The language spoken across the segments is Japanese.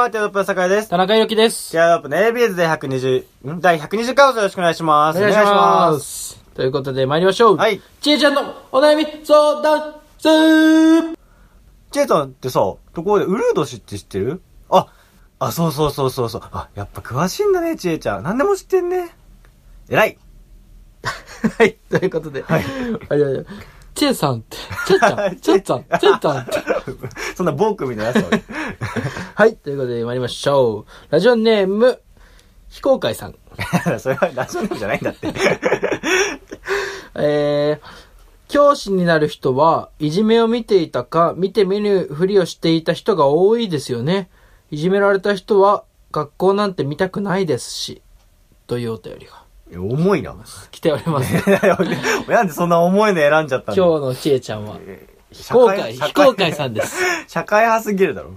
も、ティアドロップの酒井です。田中裕樹です。ティアドロップの ABS で120、ん？第120回放送よろしくお願いします。お願いします。ということで参りましょう。はい。ちえちゃんのお悩み相談スーチェイさんってさ、ところで、ウルード氏って知ってる？あ、あ、そうそうそうそうそう。あ、やっぱ詳しいんだね、チエちゃん。何でも知ってんね。偉い。はい。ということで。はい。あれあれちえさんって、ちえちゃん、ちえちゃん、ちえちゃんって。そんなボークみたいなやつ俺はい。ということで参りましょう。ラジオネーム、非公開さん。それはラジオネームじゃないんだって。えー、教師になる人は、いじめを見ていたか、見て見ぬふりをしていた人が多いですよね。いじめられた人は、学校なんて見たくないですし、というお便りが重いな。来ております。なんでそんな重いの選んじゃったんだ今日のちえちゃんは、非公開、非公開さんです。社会派すぎるだろ。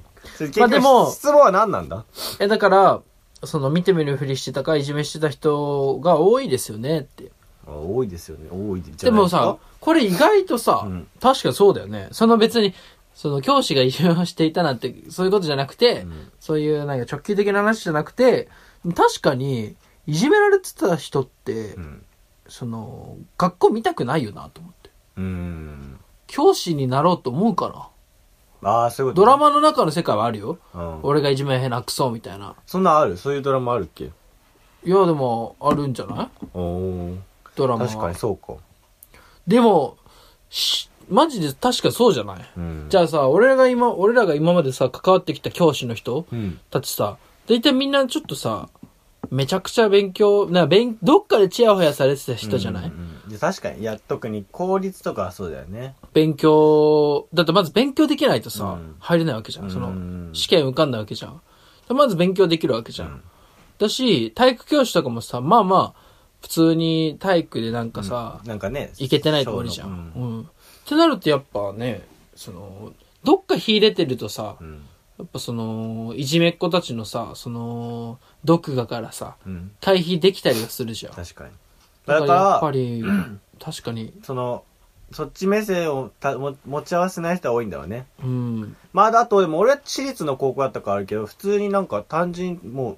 まあでも質問は何なんだ？え、だから、その見て見ぬふりしてたか、いじめしてた人が多いですよねって。あ多いですよね。多いじゃでもさ、これ意外とさ、うん確かそうだよね。その別に、その教師がいじめをしていたなんて、そういうことじゃなくて、んそういうなんか直球的な話じゃなくて、確かに、いじめられてた人って、うん。その、学校見たくないよなと思って。うーん。教師になろうと思うかな。ああ、そういうことドラマの中の世界はあるよ。うん。俺がいじめなくそうみたいな。そんなんある？そういうドラマあるっけ？いや、でも、あるんじゃない？おー。ドラマは。確かにそうか。でも、し、マジで確かそうじゃない、うん。じゃあさ、俺らが今、俺らが今までさ、関わってきた教師の人うん。たちさ、大体みんなちょっとさ、めちゃくちゃ勉強、な、勉、どっかでチヤホヤされてた人じゃない、うんうんうんいや確かに。いや、特に公立とかはそうだよね。勉強、だってまず勉強できないとさ、うん入れないわけじゃん。そのうん、試験受かんないわけじゃん。でまず勉強できるわけじゃん。だし、体育教師とかもさ、まあまあ、普通に体育でなんかさ、なんかね。いけてないと終わりじゃん。ううんん。ってなるとやっぱね、その、どっか秀でてるとさ、うん。やっぱその、いじめっ子たちのさ、その、毒画からさ、うん。回避できたりはするじゃん。確かに。だからら、やっぱり、確かに、その、そっち目線をたも持ち合わせない人は多いんだろうね。うん。まあ、あと、でも俺は私立の高校だったからあるけど、普通になんか単純にもう、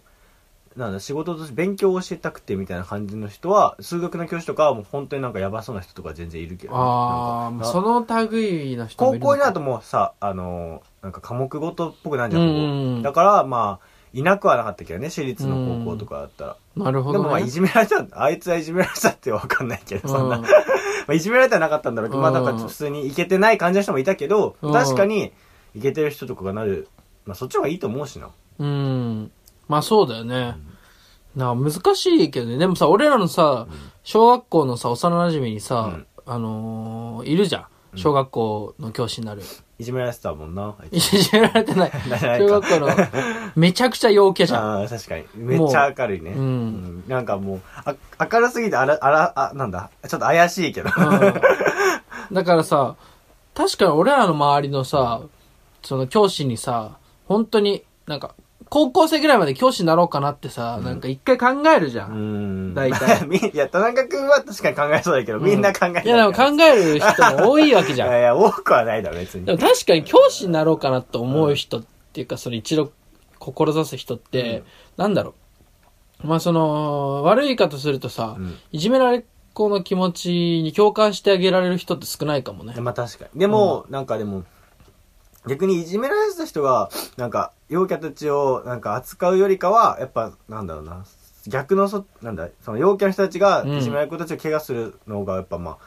なんだ、仕事として勉強を教えたくてみたいな感じの人は、数学の教師とかはもう本当になんかやばそうな人とか全然いるけどね、ああ、その類の人も高いるのか。校になるともうさ、あのーなんか科目ごとっぽくなるじゃん、うんだから、まあ、いなくはなかったけどね、私立の高校とかだったら。なるほど、ね。でもまあ、いじめられた、あいつはいじめられたってわかんないけど、そんな。うん まあ、いじめられてはなかったんだろうけど、まあなんか普通にいけてない感じの人もいたけど、うん確かに、いけてる人とかがなる、まあそっちの方がいいと思うしな。うん。まあそうだよね。な難しいけどね。でもさ、俺らのさ、小学校のさ、幼馴染にさ、うんあのーいるじゃん。小学校の教師になる。いじめられてたもんな、あいいじめられてない。ない小学校の、めちゃくちゃ陽キャつ。じゃん。ああ、確かに。めっちゃ明るいね。もううんなんかもう、あ明るすぎて、あら、あら、あ、なんだ、ちょっと怪しいけど。うんだからさ、確かに俺らの周りのさ、その教師にさ、本当になんか、高校生ぐらいまで教師になろうかなってさ、なんか一回考えるじゃ。うんん。大体み いや、田中君は確かに考えそうだけど、みんな考えないいやでも考える人も多いわけじゃん。いやいや、多くはないだろ、別にで。も確かに教師になろうかなと思う人っていうか、その一度志す人って、なんだろう。まあその、悪い言い方するとさ、うんいじめられっ子の気持ちに共感してあげられる人って少ないかもね。まあ確かに。でも、なんかでも、逆にいじめられてた人が、なんか、陽キャたちを、なんか扱うよりかは、やっぱ、なんだろうな、逆のそ、なんだ、その陽キャの人たちが、うんいじめられる子たちを怪我するのが、やっぱまあ、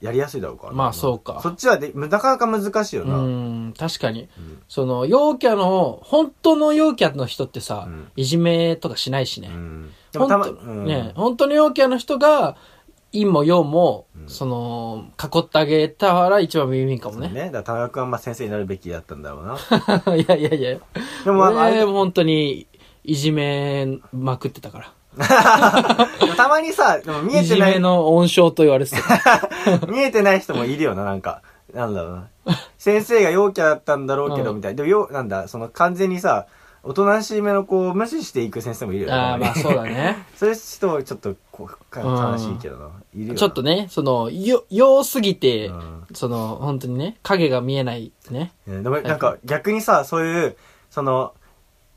やりやすいだろうから。まあそうかそっちはで、なかなか難しいような。ん、確かに。うんその、陽キャの、本当の陽キャの人ってさ、うんいじめとかしないしね。うん。でもたま、うんね、本当の陽キャの人が、陰も陽も、うんその、囲ってあげたら一番耳かもね。ね。だから田中君はまあ先生になるべきだったんだろうな。いやいやいや。でもまあ、あれ俺も本当に、いじめまくってたから。たまにさ、でも見えいじてない、めの温床と言われてた。見えてない人もいるよな、なんか。なんだろうな。先生が陽キャだったんだろうけど、うんみたいな。でもよ、なんだ、その完全にさ、おとなしめの子を無視していく先生もいるよね。ああ、まあそうだね。そういう人はちょっと、こう、悲しいけどな。いるよな。ちょっとね、その、よ、陽すぎて、うんその、本当にね、影が見えないね。ねでもなんか逆にさ、そういう、その、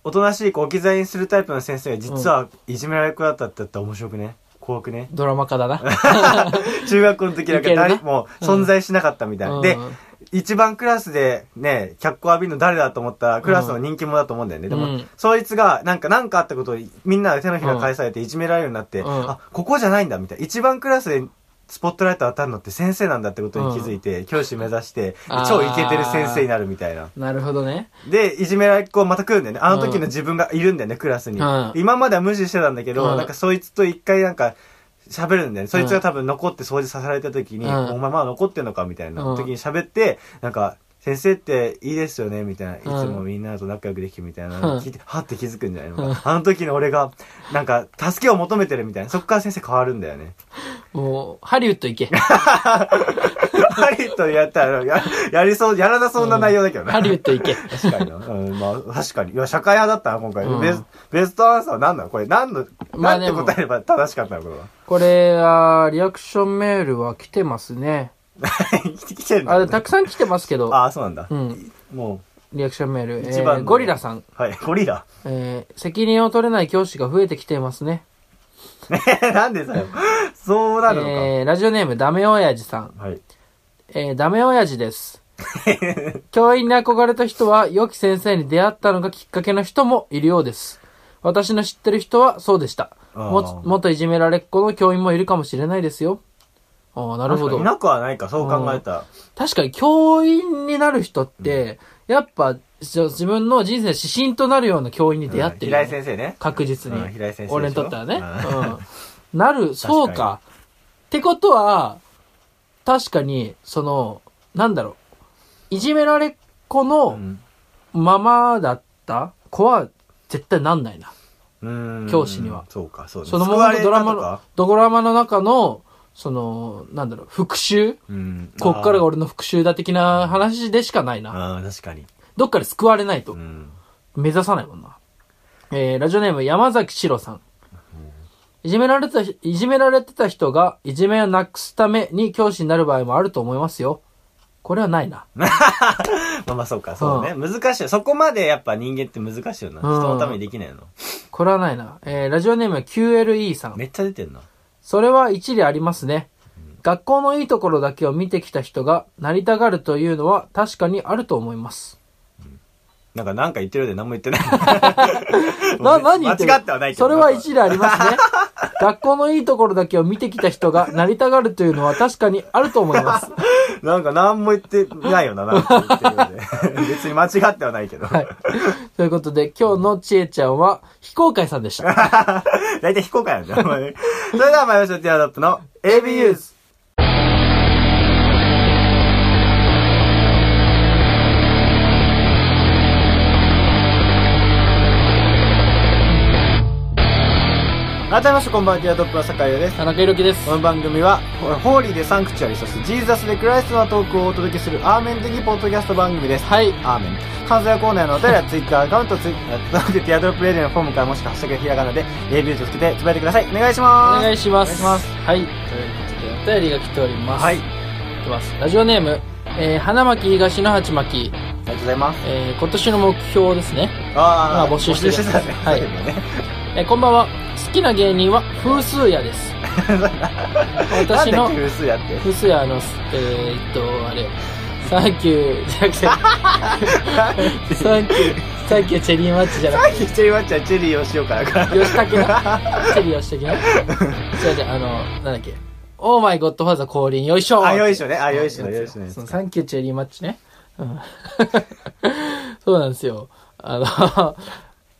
おとなしい子置き去りにするタイプの先生が実はいじめられっ子だったって言ったら面白くね？怖くね？ドラマ化だな。中学校の時なんか誰もう存在しなかったみたいな。でうん、一番クラスでね、脚光浴びるの誰だと思ったらクラスの人気者だと思うんだよね。でも、うんそいつがなんかなんかあったことをみんなで手のひら返されていじめられるようになって、うんあ、ここじゃないんだみたいな。一番クラスでスポットライト当たるのって先生なんだってことに気づいて、教師目指して超イケてる先生になるみたいな。なるほどね。で、いじめられっ子また来るんだよね。あの時の自分がいるんだよね、クラスに。うん今までは無視してたんだけど、うんなんかそいつと一回なんか、喋るんだよね。そいつが多分残って掃除させられた時に、うんお前まだ残ってんのかみたいなうん時に喋って、なんか、先生っていいですよねみたいな。いつうんもみんなと仲良くできてみたいな聞いて、はって気づくんじゃないのうんか。あの時の俺が、なんか、助けを求めてるみたいな。そっから先生変わるんだよね。もう、ハリウッド行け。ハリウッドでやったら、ややりそう、やらなそうな内容だけどな。ハリウッド行け。確かにな。うん、まあ、確かに。いや、社会派だったな、今回。うんベスベストアンサーは何なの？これ、何の、まあなんて答えれば正しかったのこれは？これは、リアクションメールは来てますね。来てるんだ、あ、たくさん来てますけど、ああ、そうなんだ。うん。もリアクションメール。え一番のー、ゴリラさん。う、はい、ゴリラ。えー、責任を取れない教師が増えてきていますね。なんでだよ。そうなるのか。えー、ラジオネームダメ親父さん。はい。えー、ダメ親父です。教員に憧れた人は、良き先生に出会ったのがきっかけの人もいるようです。私の知ってる人はそうでした。も、元いじめられっ子の教員もいるかもしれないですよ。ああ、なるほどい。なくはないか、そう考えたら。確かに教員になる人って、やっぱ、自分の人生の指針となるような教員に出会ってるよね、うん平井先生ね。確実に。うん平井先生俺にとってはね。うんうん。なる、そう確か。ってことは、確かに、その、なんだろう。いじめられっ子うのん。ままだった子は絶対なんないな。うん教師にはそうか、そうねそのままのドラマのドラマの中の、その、なんだろう、復讐？うん。こっからが俺の復讐だ的な話でしかないな。ああ、確かに。どっかで救われないとう。ん。目指さないもんな。えー、ラジオネーム山崎史郎さん。いじめられてた、いじめられてた人が、いじめをなくすために教師になる場合もあると思いますよ。これはないな。まあまあそうか、そうね。難しいよ。そこまでやっぱ人間って難しいよな。うん人のためにできないの。これはないな。えー、ラジオネーム QLE さん。めっちゃ出てんな。それは一理ありますね。学校のいいところだけを見てきた人がなりたがるというのは確かにあると思います。なんか、なんか言ってるようで何も言ってない。な、何言ってる？間違ってはないけど。それは一理ありますね。学校のいいところだけを見てきた人がなりたがるというのは確かにあると思います。なんか何も言ってないよな、なんか言ってるようで。別に間違ってはないけど。はい。ということで、今日のちえちゃんは、非公開さんでした。大体非公開なんだよ。それでは参りましょう、ティアドロップの AB ユース。改めましてこんばんは、ティアドロップの坂井です。田中裕樹ですこ。の番組は、ホーリーでサンクチュアリ、そしてジーザスでクライストなトークをお届けするアーメン的ポッドキャスト番組です。はい。アーメン。感想やコーナーのお便りはツイッターアカウント、ツイッターでティアドロップレディオのフォームからもしくはハッシュタグひらがなで AB とつけてつぶやいてください。お願いします。願いします。はい。ということで、お便りが来ております。はい。いきます。ラジオネーム、えー、花巻東の鉢巻き、ありがとうございます。えー、今年の目標ですね。ああ募集してる募集してたね。はい ねえー、こんばんは。好きな芸人は風数屋です。私の風数やって？風数屋の、えー、っと、あれよ。サンキュー、じゃなくて、サンキュー、サンキューチェリーマッチじゃなくて、チェリーマッチはチェリーをしようかな。吉武な。チェリー吉武な。違う違う、あの、なんだっけ。オーマイゴッドファーザー降臨、よいしょあ、よいしょね。あ、よいしょ、よいしょサンキューチェリーマッチね。うん そうなんですよ。あの、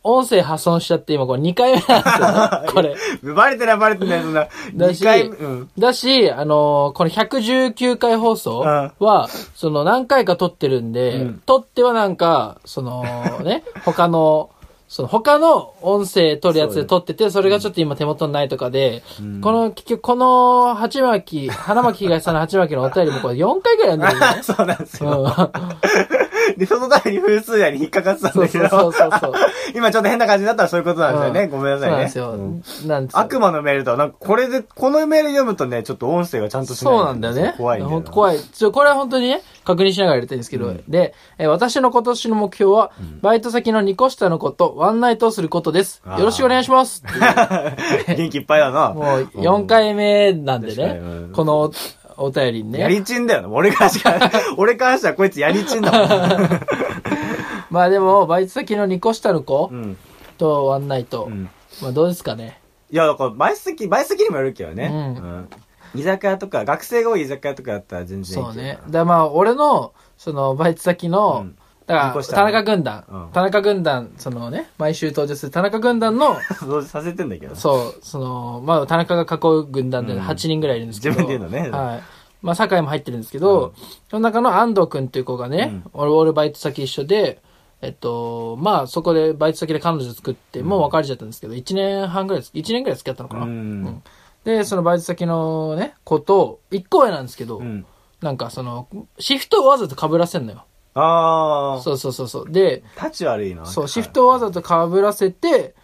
音声破損しちゃって今これ2回目なんですよね。これ。バレてないバレてない、そんな。だしうん。だし、あのこの119回放送は、その何回か撮ってるんで、うん撮ってはなんか、そのね、他の、その他の音声撮るやつで撮ってて、それがちょっと今手元にないとかで、うんこの、結局この鉢巻き、花巻東さんの鉢巻きのお便りもこれ4回ぐらい読んでるんだよね。そうなんですよ。う んで、そのために風数やに引っかかってたんだけど、そうそうそう。今ちょっと変な感じになったらそういうことなんですよね。うんごめんなさいね。そうなんですよ。うんなんですよ悪魔のメールとは、なんかこれで、このメール読むとね、ちょっと音声がちゃんとしないそうなんだよね。怖いんだよな。本当怖い。ちょ、これは本当にね、確認しながらやりたいんですけど、うんで、えー私の今年の目標は、バイト先の2個下の子とワンナイトをすることです。よろしくお願いします。元気いっぱいだな。もう4回目なんでねこのおお便りにね。やりちんだよな。俺からしか、俺からしたらこいつやりちんだもん。まあでも、バイト先の2個下の子うん。とワンナイト。うん。まあどうですかね。いや、だから、バイト先、バイト先にもよるけどね。うんうん。居酒屋とか、学生が多い居酒屋とかだったら全然いいそうね。だまあ、俺の、その、バイト先の、うんだから、田中軍団、うん田中軍団、そのね、毎週登場する田中軍団の、同時させてんだけど。そう、その、まあ、田中が囲う軍団でうん8人ぐらいいるんですけど。自分で言うのねはい。まあ、酒井も入ってるんですけど、うんその中の安藤くんっていう子がね、俺、俺バイト先一緒で、えっと、まあ、そこでバイト先で彼女作って、もう別れちゃったんですけど、1年半ぐらい、1年ぐらい付き合ったのかな。うん。で、そのバイト先のね、子と、1個上なんですけど、うん。なんかその、シフトをわざと被らせんのよ。ああ。そうそうそうそう。で、立ち悪いな。そう、シフトをわざと被らせて、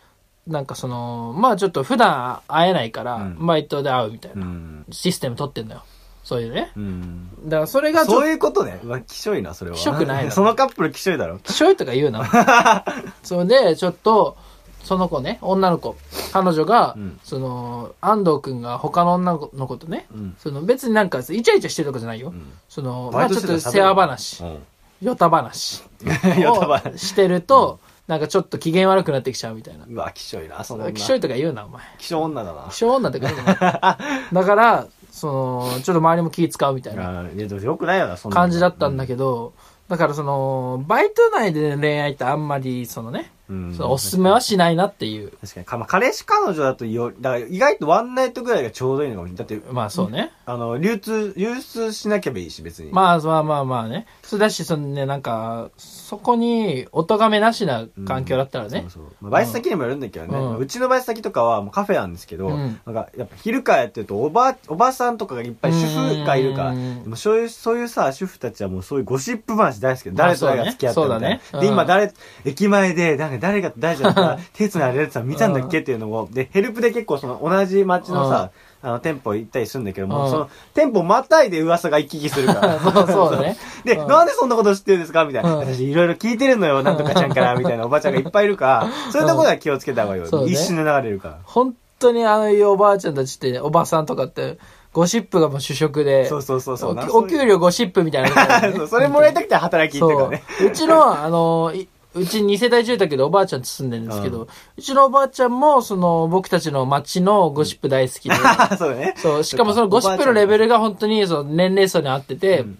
なんかその、まあちょっと普段会えないから、うんバイトで会うみたいな、うん。システム取ってんのよ。そういうね。うん。だからそれがちょっとそういうことね。うわ、きしょいな、それは。きしょくないなそのカップルきしょいだろ。きしょいとか言うな。それで、ちょっと、その子ね、女の子、彼女が、うんその、安藤くんが他の女の子とね、うん。その別になんかイチャイチャしてるとかじゃないよ。うんその、まバイトあちょっとしてたら喋る世話話、うん。ヨタ話 を話してると、なんかちょっと機嫌悪くなってきちゃうみたいな。うわ、きしょいな、その女。気象いとか言うな、お前。気象女だな。気象女とか言うな。だから、その、ちょっと周りも気使うみたいないやでもよくないよな、そんな感じだったんだけけど、だからその、バイト内で恋愛ってあんまり、そのね、ど、うんそのおすすめはしないなっていう。確かにか、まあ、彼氏彼女だとよ、だから意外とワンナイトぐらいがちょうどいいのかもしれない。だって、まあそうね。あの、流通、流出しなきゃいいし、別に。まあまあまあまあね。それだし、そのね、なんか、そこに、お咎めなしな環境だったらねそう。そう。まあ、バイト先にもよるんだけどね。うんうちのバイト先とかはもうカフェなんですけど、うんなんか、やっぱ昼からやってると、おば、おばさんとかがいっぱい主婦がいるから、うんでもそういう、そういうさ、主婦たちはもうそういうゴシップ話大好きで、誰と誰が付き合ったみたいな。そうだねそうだねで、うん今誰、駅前で、なんか誰が誰じゃんか、手つない でやつさん見たんだっけっていうのを、で、ヘルプで結構その同じ街のさ、あの、店舗行ったりするんだけども、うんその、店舗またいで噂が行き来するから。そうそうだね。で、うんなんでそんなこと知ってるんですかみたいな。うん私いろいろ聞いてるのよ、なんとかちゃんから、みたいなおばちゃんがいっぱいいるから、そういうところは気をつけた方がいいよ。ね一瞬で流れるから。本当にあのいうおばあちゃんたちって、おばさんとかって、ゴシップがもう主食で、そうそうそうそう。おお給料ゴシップみたいなそれもらいたくて働き行。ったからね。うちの、あの、いうち2世帯住宅でおばあちゃんと住んでるんですけど、ううちのおばあちゃんも、その、僕たちの町のゴシップ大好きで、そうだね。そう、しかもそのゴシップのレベルが本当に、その年齢層に合ってて、うん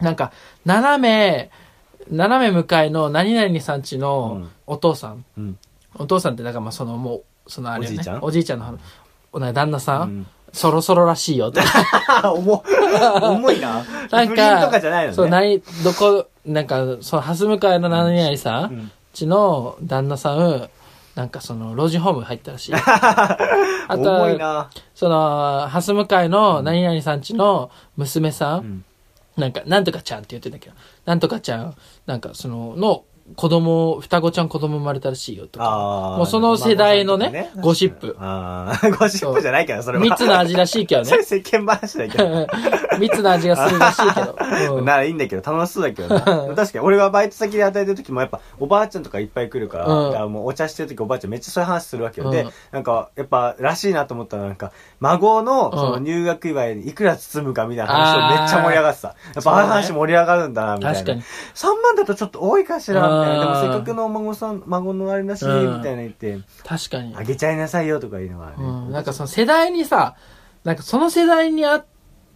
なんか、斜め、斜め向かいの何々さんちのうんお父さん、うん。お父さんって、だからまあそのもう、そのあれおじいちゃん？おじいちゃんの、おな旦那さん、うん。そろそろらしいよって。重重いな。なんか、か。そう、何、どこ、なんか、その、はす向かいの何々さん、うんちの旦那さん、なんかその、老人ホーム入ったらしい。あとは、な。その、はす向かいの何々さんちの娘さん、うんなんか、なんとかちゃんって言ってんだけど、なんとかちゃん、なんかその、の、子供、双子ちゃん子供生まれたらしいよとか。もうその世代のねゴシップああ、ゴシップじゃないから、それは。蜜の味らしいけどそれね。世間話だけど。蜜の味がするらしいけど。うんならいいんだけど、楽しそうだけどな。確かに、俺がバイト先で働いてる時もやっぱ、おばあちゃんとかいっぱい来るから、うんだからもうお茶してる時おばあちゃんめっちゃそういう話するわけよ。でうん、なんか、やっぱ、らしいなと思ったらなんか、孫の、うんその入学祝いにいくら包むかみたいな話をめっちゃ盛り上がってた。やっぱ、ああいう話盛り上がるんだな、みたいな。確かに。3万だとちょっと多いかしら。でもうんせっかくのお孫さん、孫のあれだし、うんみたいな言って、確かに。あげちゃいなさいよとか言いながらね。うん。なんかその世代にさ、なんかその世代に合っ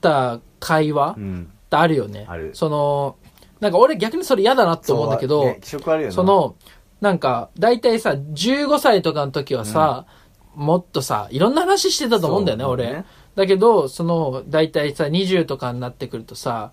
た会話っうん。てあるよね。あるその、なんか俺逆にそれ嫌だなって思うんだけど、その、なんか、大体さ、15歳とかの時はさ、もっとさ、いろんな話してたと思うんだよね、俺。だけど、その、大体さ、20とかになってくるとさ、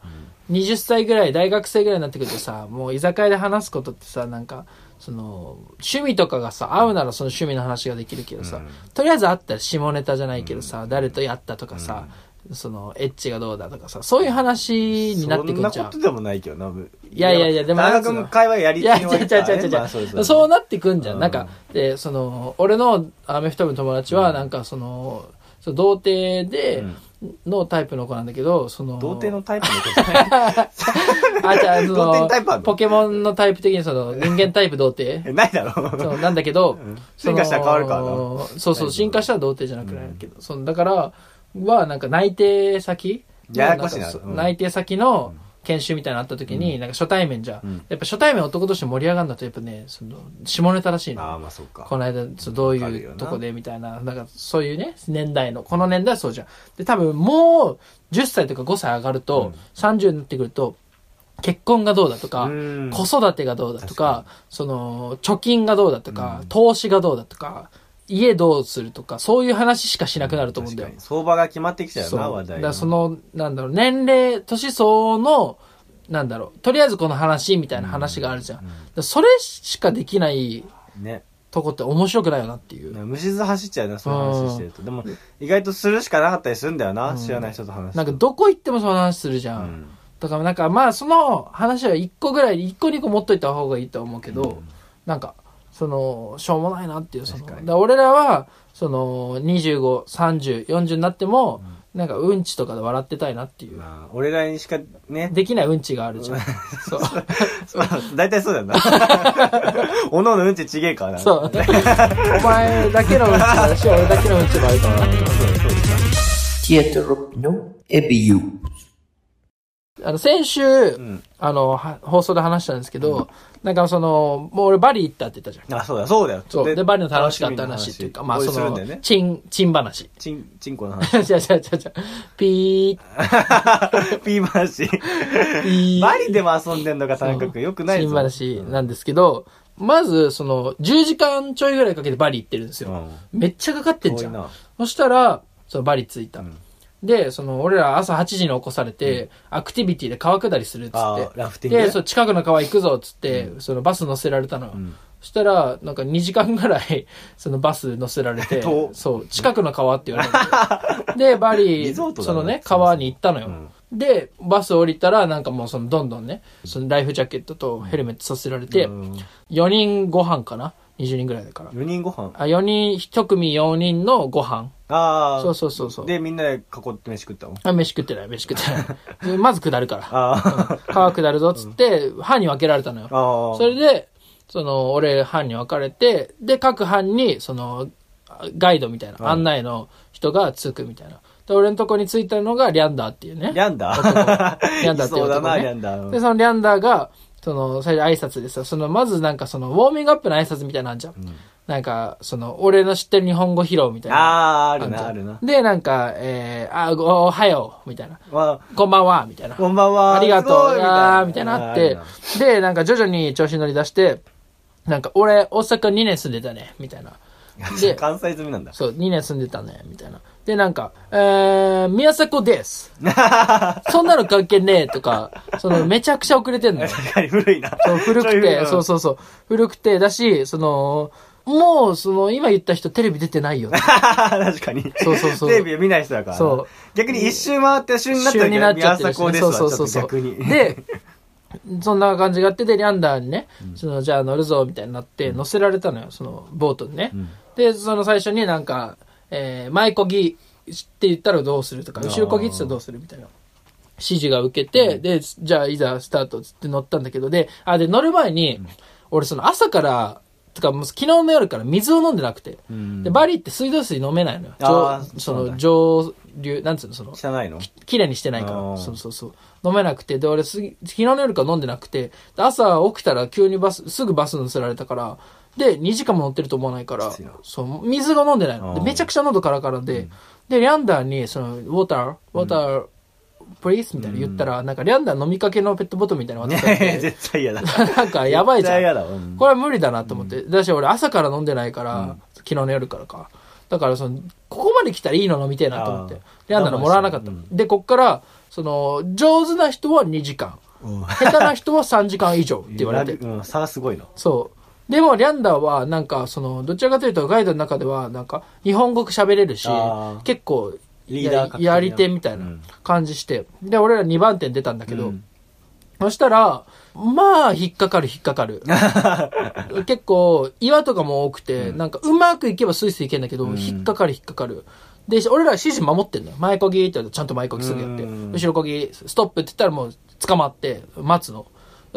20歳ぐらい、大学生ぐらいになってくるとさ、もう居酒屋で話すことってさ、なんか、その、趣味とかがさ、合うならその趣味の話ができるけどさ、うん。とりあえず会ったら下ネタじゃないけどさ、誰とやったとかさ、その、エッチがどうだとかさ、そういう話になってくんじゃんそんなこと。でもないけどな。いやいやいやでも田中君会話やりいや、違う違う違う違う。そうそうなってくんじゃん。うん。なんか、で、その、俺のアメフト部の友達は、なんかその、そう童貞で、のタイプの子なんだけど、その、童貞のタイプの子じゃない。あ、じゃあ、そ童貞のタイプあんの？ポケモンのタイプ的にその、人間タイプ童貞？えないだろ。そう、なんだけど、進化したら変わるからな。そうそう、進化したら童貞じゃなくなるけど、その、だから、は、なんか内定先？ややこしいな。んかそううん。内定先の研修みたいなのあった時に、なんか初対面じゃやっぱ初対面男として盛り上がるんだと、やっぱね、その、下ネタらしいの。ああまあそっか。この間、そうどういうとこでみたいな、なんかそういうね、年代の、この年代はそうじゃん。で、多分もう10歳とか5歳上がると、うん。30になってくると、結婚がどうだとか、うん。子育てがどうだと確か、その、貯金がどうだとか、うん。投資がどうだとか、家どうするとか、そういう話しかしなくなると思うんだよ。相場が決まってきちゃう。な話題だからその、なんだろう、年齢、年相応の、なんだろう、とりあえずこの話みたいな話があるじゃん。だからそれしかできないね。とこって面白くないよなっていう。虫図走っちゃうなそういう話してると。でも意外とするしかなかったりするんだよな知らない人と話すなんかどこ行ってもその話するじゃ。うんん。だからなんかまあその話は一個ぐらい、一個二個持っといた方がいいと思うけど、うん。なんか、その、しょうもないなっていう、その、ら俺らは、その、25、30、40になっても、なんかうんちとかで笑ってたいなっていう。まあ俺らにしかねできないうんちがあるじゃん。そう。まあ大体そうだよな おのおのうんちちげえからなそう。お前だけのうんちもあるし、俺だけのうんちもあるからな。Teatro no EBU. あの、先週、んあの、は放送で話したんですけど、なんかその、もう俺バリ行ったって言ったじゃん。あそうだそうだよそう。で、バリの楽しかった話っていうか、まあそのねチン、チン話。チンチンコの話 違う違う違う違う。ピー、ピー話ピー。バリでも遊んでんのか田中君よくないぞ新話なんですけど、まず、その、10時間ちょいぐらいかけてバリ行ってるんですよ。うんめっちゃかかってんじゃん。そしたら、そのバリ着いた。んで、その、俺ら朝8時に起こされて、アクティビティで川下りするっつあって。ーラフティングで、そう、近くの川行くぞっつって、そのバス乗せられたのよ。んそしたら、なんか2時間ぐらい、そのバス乗せられて遠、そう、近くの川って言われて。で、バリ、リゾートだねそのね、川に行ったのよ。うんで、バス降りたら、なんかもうその、どんどんね、そのライフジャケットとヘルメットさせられて、うん4人ご飯かな ?20 人ぐらいだから。4人ご飯あ、4人、1組4人のご飯。ああそうそうそうそう。でみんなで囲って飯食ったの？あ、飯食ってない、飯食ってない。でまず下るから。あ川下るぞっつって、班に分けられたのよあ。ああそれで、その、俺、班に分かれて、で、各班に、その、ガイドみたいな、うん案内の人がつくみたいな。で、俺のとこに着いたのがリャンダーっていうね。リャンダ男ー リャンダーっていうそうだな男ねリャンダーで、そのリャンダーが、その、最初挨拶でさ、その、まずなんかその、ウォーミングアップの挨拶みたいなんじゃん。なんか、その、俺の知ってる日本語披露みたいな。あああるなあるなで、なんか、えー、あ、ごおはよう、みたいな。まこんばんは、みたいなあ。こんばんはありがとう、すごいいやー、みたいなのあって、で、なんか徐々に調子乗り出して、なんか、俺、大阪2年住んでたね、みたいな。で関西済みなんだそう、2年住んでたね、みたいな。で、なんか、えー、宮迫です。そんなの関係ねえ、とか、その、めちゃくちゃ遅れてんの 古いなそう、古くて、そううそうそう。古くて、だし、その、もう、その、今言った人テレビ出てないよ。確かに。そうそうそう。テレビを見ない人だからな。そう。逆に一周回って旬になった週になっちゃ宮迫ですわ。そうそうそうそう。逆に。で、そんな感じがあって、で、リャンダーにね、その、じゃあ乗るぞ、みたいになって、乗せられたのよ、その、ボートにね。で、その最初になんか、えー、前こぎって言ったらどうするとか、後ろこぎって言ったらどうするみたいな。指示が受けて、で、じゃあいざスタートっつって乗ったんだけど、で、あ、で、乗る前に、俺その朝から、とか昨日の夜から水を飲んでなくて、ん。で、バリって水道水飲めないのよ。あその、上流、なんつうの、その、汚いの？きれいにしてないから。そうそうそう。飲めなくて。で、俺昨日の夜から飲んでなくて、で朝起きたら急にバス、すぐバス乗せられたから、で、2時間も乗ってると思わないから。そう、水が飲んでないの。で、めちゃくちゃ喉カラカラで、で、リャンダーに、その、ウォーター、ウォーター、プリースみたいな言ったら、なんかリャンダー飲みかけのペットボトルみたいなの渡され絶対嫌だ なんかやばいじゃん。絶対嫌だうんこれは無理だなと思って。だし俺朝から飲んでないから、昨日の夜からか。だからその、ここまで来たらいいの飲みてえなと思って。リャンダーのもらわなかった。うんで、こっから、その、上手な人は2時間。うん下手な人は3時間以上って言われて。うん差がすごいのそう。でも、リャンダーは、なんか、その、どちらかというと、ガイドの中では、なんか、日本語喋れるし結構、リーダー格やり手みたいなうん感じして。で、俺ら2番手に出たんだけど、うんそしたら、まあ、引っかかる引っかかる。結構、岩とかも多くて、うんなんかうまくいけばスイスイいけんだけど、うん引っかかる引っかかる。で、俺ら指示守ってんのよ。前こぎって言うとちゃんと前こぎすぐやって。うん後ろこぎ、ストップって言ったらもう捕まって、待つの。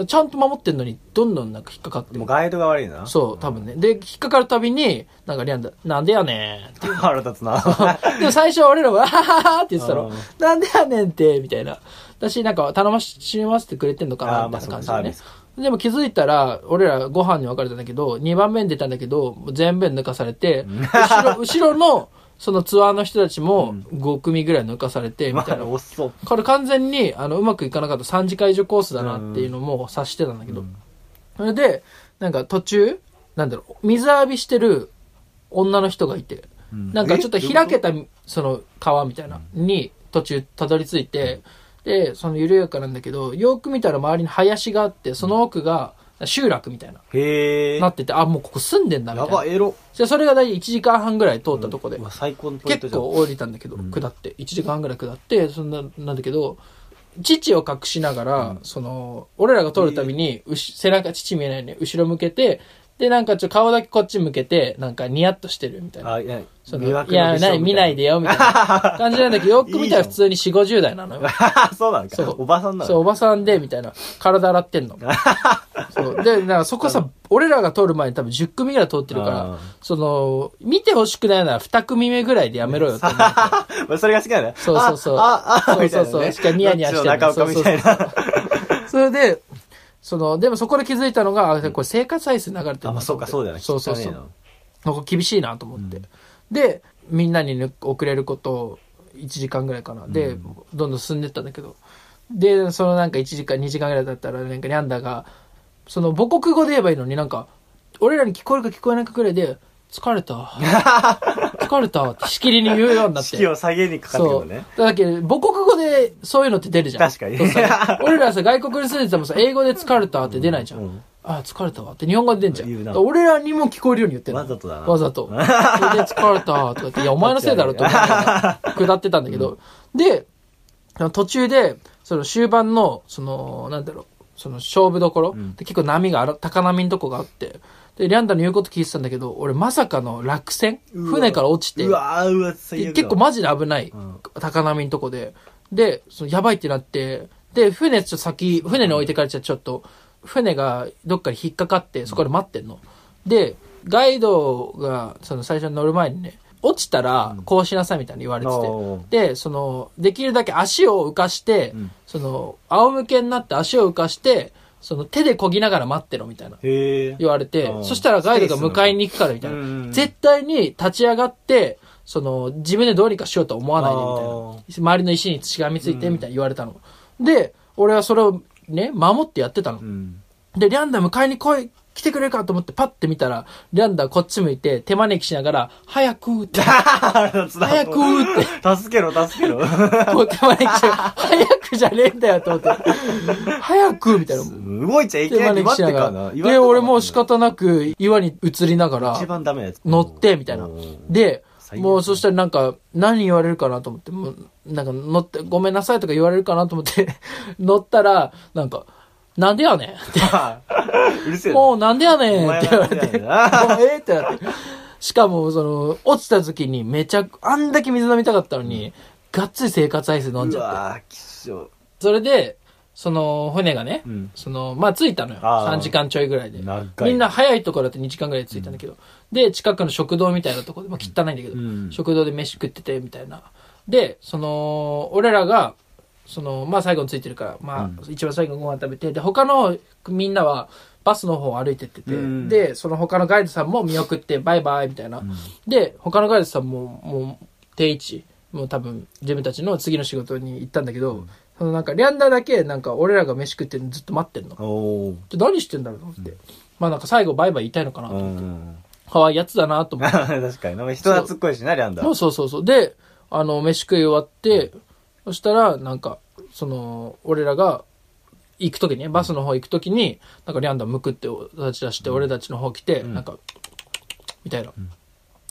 ちゃんと守ってんのに、どんどんなんか引っかかってもう。ガイドが悪いな。そう、多分ね。で、引っかかるたびに、なんかリアンダ、なんでやねんって 腹立つな。でも最初は俺らは、あはははって言ってたのうん。なんでやねんって、みたいな。私なんか頼ましませてくれてんのかな、みたいな感じでね。でも気づいたら、俺らご飯に分かれたんだけど、2番目に出たんだけど、全部抜かされて、後ろ、後ろの、そのツアーの人たちも5組ぐらい抜かされて、みまあ、たいな。これ完全に、あの、うまくいかなかった3次会場コースだなっていうのも察してたんだけど。それで、なんか途中、なんだろう、水浴びしてる女の人がいて、うん。なんかちょっと開けた、その川みたいな、に途中たどり着いて、で、その緩やかなんだけど、よく見たら周りに林があって、その奥が集落みたいな、へえ。なってて、あ、もうここ住んでんだみたやば、いな。エロ。じゃあそれが大体1時間半ぐらい通ったとこでう。わ最高のポイントじゃん。結構降りたんだけど、うん下って、1時間半ぐらい下って、そんな、なんだけど、父を隠しながら、その、俺らが通るたびに、うし背中、父見えないように、後ろ向けて、で、なんかちょっと顔だけこっち向けて、なんかニヤッとしてるみたいな。あ、いや、そのいや、ない、見ないでよ、みたいな 感じなんだけど、よく見たら普通に4、50代なのよ。そうなんか。そうおばさんなのそう、おばさんで、みたいな。体洗ってんの。そう。で、なんかそこさ、俺らが通る前に多分10組ぐらい通ってるかあら、その、見てほしくないなら2組目ぐらいでやめろよって思って。まあそれが好きなんだよ。そうそうそうあ、あ、あ、そうそうそうしかニヤニヤしてるどっちの中岡みたいな。それで、その、でもそこで気づいたのが、あこれ生活再生流れてるなあ、まあそうか、そうだよね。そうそうそうな。なんか厳しいなと思って。で、みんなにぬ遅れること1時間ぐらいかな。で、どんどん進んでったんだけど。で、そのなんか1時間、2時間ぐらいだったら、なんかニャンダが、その母国語で言えばいいのになんか、俺らに聞こえるか聞こえないかぐらいで、疲れた。疲れたってしきりに言うようになって。式を下げにかかって。るね。だけど、母国語でそういうのって出るじゃん。確かに俺らさ、外国に住んでてもさ、英語で疲れたって出ないじゃん。うんあ、疲れたわって日本語で出んじゃん。俺らにも聞こえるように言ってるわざとだなわざと。それで疲れたとか言って、いや、お前のせいだろって 下ってたんだけど。で、途中で、その終盤の、その、なんだろう、その勝負どころ、んで結構波があら、高波のとこがあって、で、リャンダの言うこと聞いてたんだけど、俺まさかの落船うわ。船から落ちて、うわーうわ、結構マジで危ない、ん。高波のとこで。で、そのやばいってなって、で、船ちょっと先、船に置いてかれちゃちょっと、船がどっかに引っかかって、そこで待ってんの。で、ガイドが、その最初に乗る前にね、落ちたら、こうしなさいみたいに言われておーて。で、その、できるだけ足を浮かして、ん。その、仰向けになって足を浮かして、その手で漕ぎながら待ってろみたいな。言われてう、んそしたらガイドが迎えに行くからみたい。なん絶対に立ち上がって、その、自分でどうにかしようとは思わないでみたいな。周りの石にしがみついてみたいに言われたの。で、俺はそれをね、守ってやってたのう。ん。で、リャンダ迎えに来い、来てくれるかと思ってパッて見たら、リャンダこっち向いて手招きしながら、早くって、早早くって、助けろ、助けろ。こう手招きしながら、早くじゃねえんだよと思って、早くみたいな。動いちゃいけ手ないって待招きしなが。らな。で、俺もう仕方なく岩に移りながら一、番ダメなやつ。乗って、みたいな。で、もうそしたらなんか、何言われるかなと思って、もう、なんか乗って、ごめんなさいとか言われるかなと思って、乗ったら、なんか、なんでやねんって。うるせえな。もうなんでやねんって言われて、ええってなって。しかも、その、落ちた時にめちゃ、あんだけ水飲みたかったのに、がっつり生活アイス飲んじゃって。うわー、きっしょ。それで、その、船がね、うんその、まあ、着いたのよ。あー3時間ちょいぐらいで。みんな早いところだと2時間ぐらいで着いたんだけど。で、近くの食堂みたいなところで、まあ、汚いんだけど、うん食堂で飯食ってて、みたいな。で、その、俺らが、その、まあ、最後に着いてるから、まあ、一番最後にご飯食べて、で、他のみんなは、バスの方を歩いてってて、うんで、その他のガイドさんも見送って、バイバイ、みたいな。で、他のガイドさんも、もう、定位置、もう多分、自分たちの次の仕事に行ったんだけど、そのなんか、リャンダーだけ、なんか、俺らが飯食ってるのずっと待ってんの。で何してんだろうと思って。まあなんか最後バイバイ言いたいのかなとう思って。ん。可愛いやつだなと思って。確かに。人懐っこいしな、リャンダまあそうそうそう。で、あの、飯食い終わって、そしたら、なんか、その、俺らが、行くときにね、バスの方行くときに、なんかリャンダムクって立ち出して、俺たちの方来て、なんか、みたいな。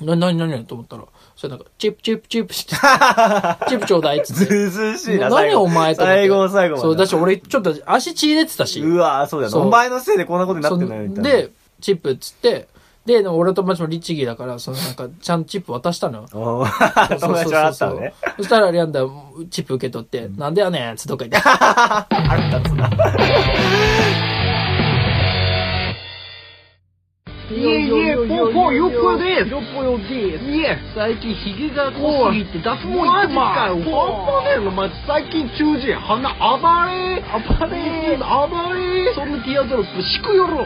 な、なになにと思ったら、それなんか、チップチップチップして、チップちょうだいっつって。ずうずうしいな、何お前と思って。最後の最後まで。そう、だし俺ちょっと足血出てたし。うわそうだよな。そうお前のせいでこんなことになってんのよ、みたいな。で、チップっつって、で、でも俺の友達も律儀だから、そのなんか、ちゃんとチップ渡したのよ。おー 友達はあったのね。そしたらリアンダチップ受け取って、なんでやねんっつどっか行って。腹立つな。いえいえ、ぽぽよっぽよです。よっぽよです。いえ、最近ヒゲが濃すぎて脱毛マジかよ、半端ねえの、マジ最近中耳鼻暴れ暴れ暴れそんなティアドロップ敷くよろ。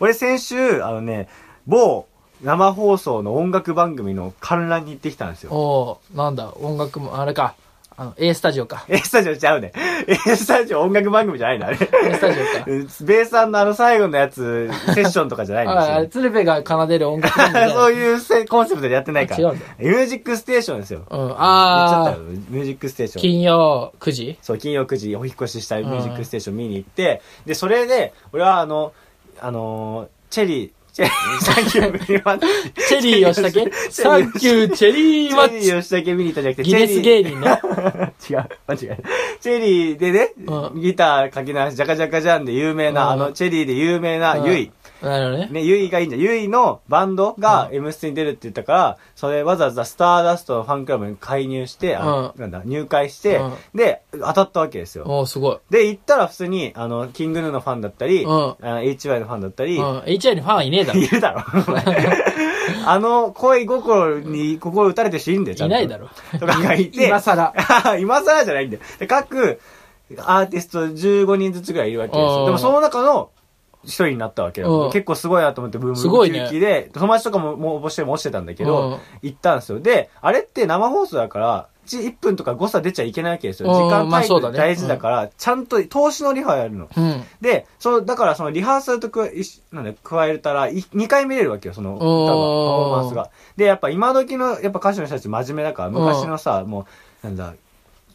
俺先週、あのね、某生放送の音楽番組の観覧に行ってきたんですよ。おー、なんだ、音楽も、あれか、あの、A スタジオか。A スタジオちゃうね。A スタジオ音楽番組じゃないのあれ。A スタジオか。ベースさんのあの最後のやつ、セッションとかじゃないんですよ。鶴瓶が奏でる音楽番組 そういうせコンセプトでやってないから。あ違うんだミュージックステーションですよ。うん、言っちゃったあよ。ミュージックステーション。金曜9時そう、金曜9時お引っ越ししたミュージックステーション見に行って、で、それで、俺はあの、あのーチェリー、チェリー、 thank you very much。チェリー吉武 thank you cherry much チェリー吉武見に行ったんじゃなくて、ギネス芸人ね。違う、間違えた。チェリーでね、うんギターかきなし、ジャカジャカジャンで有名な、うんあの、チェリーで有名なユイ。なるほどね。ね、ユイがいいんじゃん。ユイのバンドが M ステに出るって言ったから、それわざわざスターダストのファンクラブに介入して、あなんだ、入会して、うんで、当たったわけですよ。おー、すごい。で、行ったら普通に、あの、キングヌーのファンだったり、うんあの HY のファンだったり、うん、HI にファンはいねえだろ。いるだろ、お 前あの、恋心に心打たれてる人いるんだよ、ちゃんと。いないだろ。とかがいて。今更。今更じゃないんだよ。で、各アーティスト15人ずつぐらいいるわけですうんよ。でもその中の一人になったわけよ。うん結構すごいなと思って、ブームすごいで、友達とかももう応募しても落ちてたんだけうんど、行ったんですよ。で、あれって生放送だから、1分とか誤差出ちゃいけないわけですよ。うん時間まあそうだねム大事だから、ちゃんと投資のリハやるの。うん。で、そう、だからそのリハーサルと加え、いしなんだ、加えたら、い2回見れるわけよ、その歌が、パフォーマンスが。で、やっぱ今時の、やっぱ歌手の人たち真面目だから、昔のさ、もう、なんだ、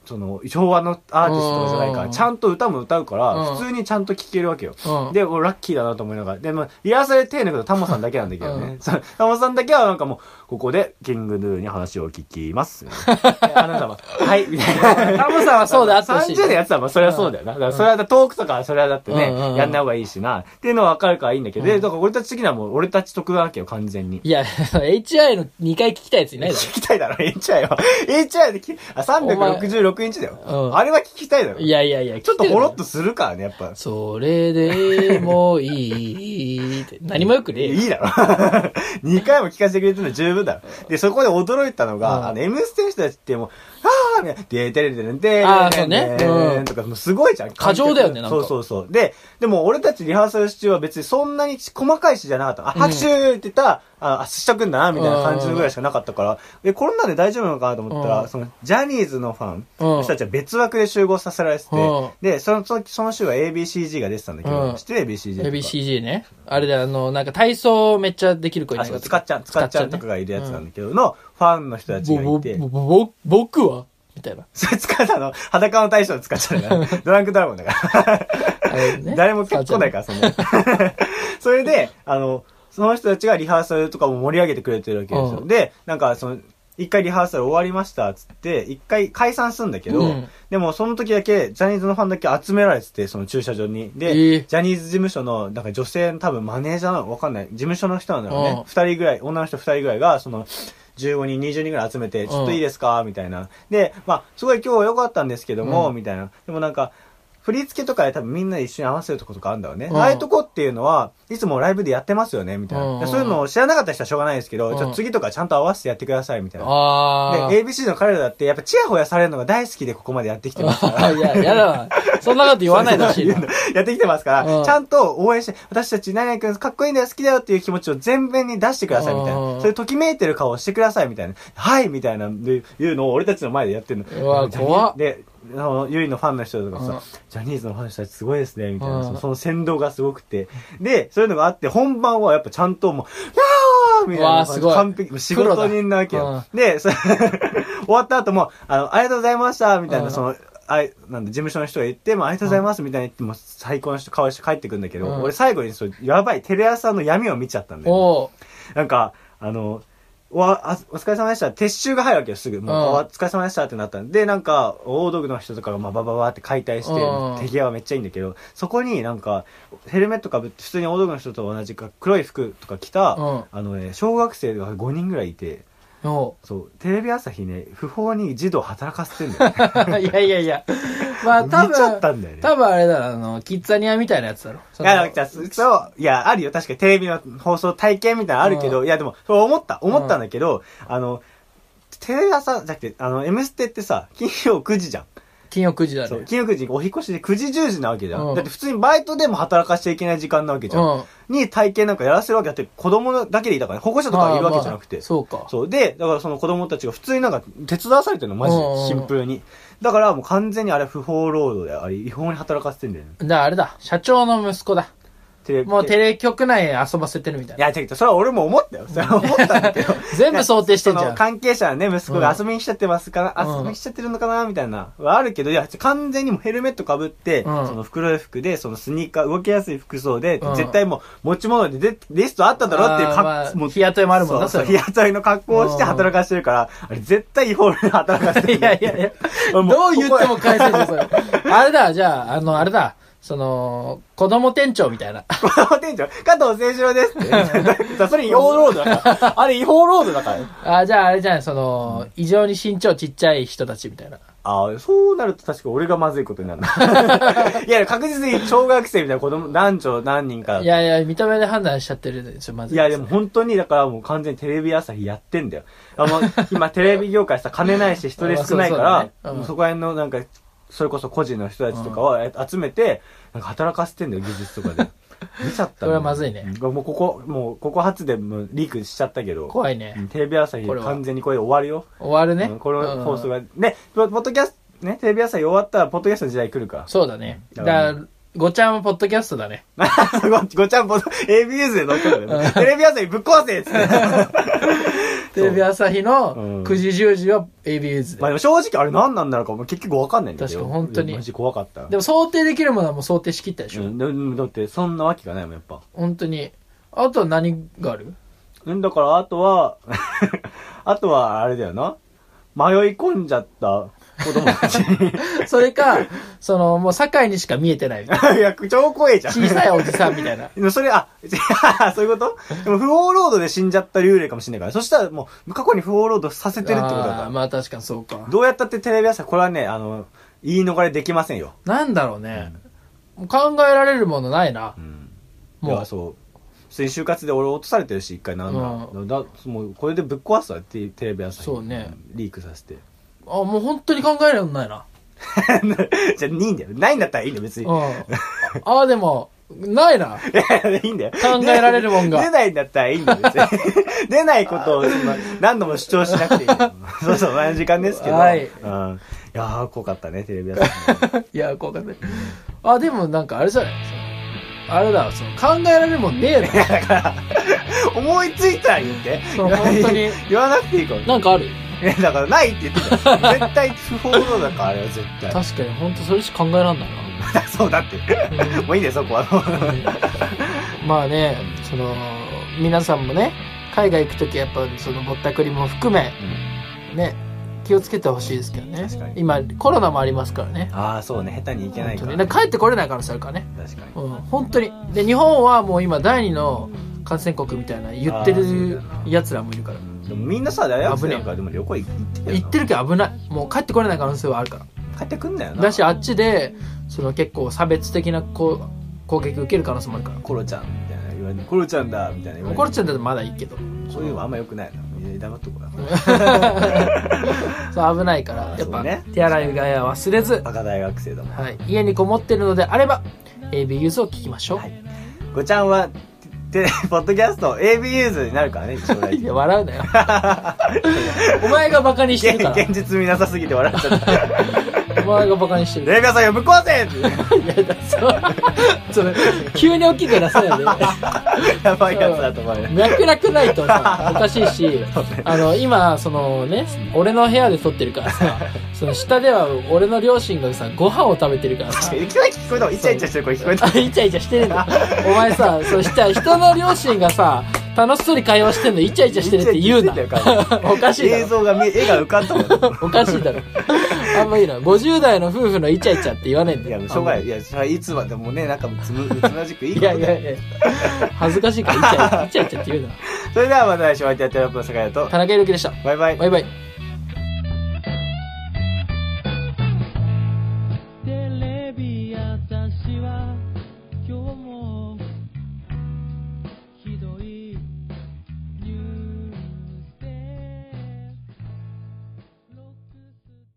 その、昭和のアーティストじゃないから、うんちゃんと歌も歌うから、うん普通にちゃんと聴けるわけよ。うん。で、俺ラッキーだなと思いながら。で、まあ、リハーサルで手抜くとタモさんだけなんだけどね。タモさんだけはなんかもう、ここで、キングヌーに話を聞きます。で あなたは、はい、みたいな。タモさんはそうであってほしい。30年やってたら、まあ、それはそうだよな。だから、それはトークとか、それはだってね、うんうんうんやんない方がいいしな。っていうのは分かるからいいんだけど、で、だから俺たち的にはもう、俺たち得なわけよ、完全に。いや、HI の2回聞きたいやついないだろ。聞きたいだろ、HI は。HI でき、あ、366インチだよ。うんあれは聞きたいだろ。いやいやいや、ちょっとほろっとするからね、やっぱ。るそれでもいい。何もよくねえよ。いいだろ。2回も聞かせてくれてるの十分だろ。で、そこで驚いたのが、うんあの、M ステの人たちってもう、あーみたいな、でーてれてれんてれあーそうねうんとか、もうすごいじゃん。過剰だよねなんかそうそうそう。で、でも俺たちリハーサル中は別にそんなに細かい詩じゃなかった。あ、拍手って言ったら、あ、あしとくんだな、みたいな感じのぐらいしかなかったから、え、こんなんで大丈夫なのかなと思ったら、その、ジャニーズのファンうんの人たちは別枠で集合させられてて、で、その、そのその週は ABCG が出てたんだけど、知ってる ?ABCG。ABCG ね。あれであの、なんか体操めっちゃできる子いなあ、そう、いかつかっちゃん、つかっちゃんとかがいるやつなんだけど、の、ファンの人たちがいて、ぼ、ぼ、僕はみたいな。それつかっちゃんの、裸の大将のつかっちゃんだから、ドランクドラゴンだから。ね誰も結構ないから、そんな。それで、あの、その人たちがリハーサルとかも盛り上げてくれてるわけですよ。うんで、なんか、その、一回リハーサル終わりましたっつって、一回解散するんだけど、うんでもその時だけ、ジャニーズのファンだけ集められてて、その駐車場に。で、えージャニーズ事務所の、なんか女性の多分マネージャーなのわかんない。事務所の人なんだろううんね。二、人ぐらい、女の人二人ぐらいが、その、15人、20人ぐらい集めて、ちょっといいですか？みたいな。で、まあ、すごい今日は良かったんですけども、うんみたいな。でもなんか、振り付けとかで多分みんなで一緒に合わせるとことかあるんだろうね。うんああいうとこっていうのは、いつもライブでやってますよねみたいな。うんでそういうのを知らなかった人はしょうがないですけど、うんちょっと次とかちゃんと合わせてやってくださいみたいな。あで、ABC の彼らだって、やっぱチヤホヤされるのが大好きでここまでやってきてますから。あ。いや、やだわ。そんなこと言わないでほしいな。やってきてますから、うんちゃんと応援して、私たち何々君かっこいいんだよ、好きだよっていう気持ちを全面に出してくださいみたいな。うんそれときめいてる顔をしてくださいみたいな。はいみたいな、でいうのを俺たちの前でやってるの。うわ怖っで、あの、ゆいのファンの人とかさ、うん。ジャニーズのファンの人たちすごいですね、みたいな、うん。そのその先導がすごくて。で、そういうのがあって、本番はやっぱちゃんともう、やーみたいなすごい。完璧、仕事人なわけよ。で、終わった後も、あの、ありがとうございました、みたいな、うん。その、あいなんだ事務所の人が言って、まあ、ありがとうございますみたいに言っても最高の人顔して帰ってくんだけど、うん。俺最後にそうやばいテレ朝の闇を見ちゃったんだよ、なんかあのおわあお疲れ様でした。撤収が入るわけよすぐ。もう、うん。お疲れ様でしたってなったんで。なんか大道具の人とかがまあバババって解体して、うん。手際はめっちゃいいんだけどそこになんかヘルメットかぶって普通に大道具の人と同じか黒い服とか着た、うん。あのね小学生が5人ぐらいいておそうテレビ朝日ね不法に児童働かせてんだよねう いやいやいや。まあ多見ちゃった分、んだよね多分あれだろ、あの、キッザニアみたいなやつだろ。そいのや、じゃあそう、いや、あるよ。確かにテレビの放送体験みたいなのあるけど、うんいや、でも、そう思った、思ったんだけど、あの、テレ朝じゃなくて、あの、M ステってさ、金曜9時じゃん。金曜9時だね。金曜9時、お引っ越しで9時10時なわけじゃん。うんだって普通にバイトでも働かしちゃいけない時間なわけじゃん。うん。に体験なんかやらせるわけだって、子供だけでいたからね、保護者とかいるわけじゃなくて。まあまあそうか。そう。で、だからその子供たちが普通になんか手伝わされてるの、マジ。シンプルに。だからもう完全にあれ不法労働であり、違法に働かせてんだよね。だからあれだ、社長の息子だ。テレもうテレ。局内遊ばせてるみたいな。いや、違う、それは俺も思ったよ。それは思ったんだけど。全部想定してんじゃの関係者はね、息子がうん。遊びにしちゃってますか？な、うん。遊びにしちゃってるのかな？みたいな、はあるけど、いや、完全にもうヘルメットかぶって、うん。その黒い服で、そのスニーカー、動きやすい服装で、うん。絶対もう持ち物ででリストあっただろっていうあーまあもう日雇いもあるもんなそうそう、それ日雇いの格好をして働かしてるから、あれ絶対違法で働かせてる。いやいやいや、どう言っても返せんじゃん、それ。あれだ、じゃあ、あの、あれだ、その、子供店長みたいな。この店長、加藤清志郎ですって。それ違法労働だから。あれ違法労働だから。あ、じゃああれじゃない、その、異常に身長ちっちゃい人たちみたいな。ああ、そうなると確か俺がまずいことになるな。いや、確実に小学生みたいな子供、男女何人か。いやいや、見た目で判断しちゃってるでしょ、まず。いや、でも本当に、だからもう完全にテレビ朝日やってんだよ。あの、今テレビ業界さ、金ないし人手少ないから、そこら辺のなんか、それこそ個人の人たちとかを集めて、なんか働かせてんだよ、技術とかで。見ちゃったそれはまずいねうんもうここ、もうここ初でもうリークしちゃったけど。怖いねうんテレビ朝日完全にこれで終わるよ。終わるね。うんこの放送うんが。ね、ポポッドキャスト、ね、テレビ朝日終わったら、ポッドキャストの時代来るから。そうだね。だからら、ごちゃんはポッドキャストだね。ごごちゃんぽ、ABS で乗ってる。テレビ朝日ぶっ壊せっつって。テレビ朝日のうん9時10時は ABS で。まあでも正直あれ何なんだろうかもう結局わかんないんだけど。確か本当にマジ怖かった。でも想定できるものはもう想定しきったでしょ。うん、でもだってそんなわけがないもん、やっぱ。本当に。あとは何がある？うん、だからあとは、あとはあれだよな。迷い込んじゃった子供たち。それか、その、もう境にしか見えてない。いや、超怖えじゃん。小さいおじさんみたいな。で もそれ、あ、そういうこと？でも不法労働で死んじゃった幽霊かもしれないから。そしたらもう、過去に不法労働させてるってことだから。あーまあ確かにそうか。どうやったってテレビ朝日、これはね、あの、言い逃れできませんよ。なんだろうね。もう考えられるものないなう。ん。もういや、そう。普通に就活で俺落とされてるし、一回なんだ。だもう、これでぶっ壊すわって、テレビ朝日。そうねリークさせて。あ、もう本当に考えられないな。じゃあ、いいんだよ。ないんだったらいいんだよ、別に。うん。ああ、でも、ないな。いやいやいいんだよ。考えられるもんが出ないんだったらいいんだよ、別に。出ないことを今何度も主張しなくていい。そうそう、同じ時間ですけど。はいうん。いやー、怖かったね、テレビ朝日。いや、こうかね。あ、でもなんかあれじゃない？あれだ、その考えられるもんねえな。だから、思いついたら言って。そう本当に言わなくていいから。なんかある？え、だからないって言ってたよ。絶対不法労働だから、あれは絶対。確かに本当それしか考えらんない そうだって。な。もういいんだよ、そこは。まあね、その、皆さんもね、海外行くときやっぱそのぼったくりも含め、ね、気をつけてほしいですけどね確か。に今、コロナもありますからね。ああ、そうね、下手にいけないから。本当に。だから帰ってこれない可能性あるからね。確かに。うん、本当に。で、日本はもう今第二の感染国みたいな言ってる奴らもいるから。でもみんなさ、大学生なんかでも旅行行ってるよな言ってるけど危ない。もう帰ってこれない可能性はあるから。帰ってくんだよな。だし、あっちで、その結構差別的なこう攻撃受ける可能性もあるから。コロちゃんみたいな言われて、コロちゃんだみたいな言われて。怒っちゃうんだとまだいいけど。そういうのあんま良くないな。黙っとこうな。そう危ないから、やっぱ、ね手洗いうがいは忘れず、バカ大学生だもん。はい、家にこもってるのであれば、AB ユーズを聞きましょう。はいごちゃんは、テレポッドキャスト AB ユーズになるからね、将来的いにや、笑うなよ。お前がバカにしてるから。現現実見なさすぎて笑っちゃった。お前がバカにしてる。レイガさん呼ぶこういやだそうそれ急に大きく出さないで。やばいやつだと思うよ。脈絡ないとさ、おかしいし、あの、今、そのね、俺の部屋で撮ってるからさ、その下では俺の両親がさ、ご飯を食べてるからさ、いきなり聞こえたイチャイチャしてる声聞こえたあイチャイチャしてるんだ。お前さ、そうしたら人の両親がさ、楽しそうに会話してんのイチャイチャしてるって言うな。おかしいだろ。映像が絵が浮かんだもん おかしいだろ。あんまいいな。50代の夫婦のイチャイチャって言わないんだよ。いやしょうがないいやそれはいつまでもねなんかつむつむらじくいいことだよいやいやいや恥ずかしいからイチャイチャイチャイチャって言うな。それではまた来週お会いいたいと思います。坂谷と田中裕樹でした。バイバイバイバイ。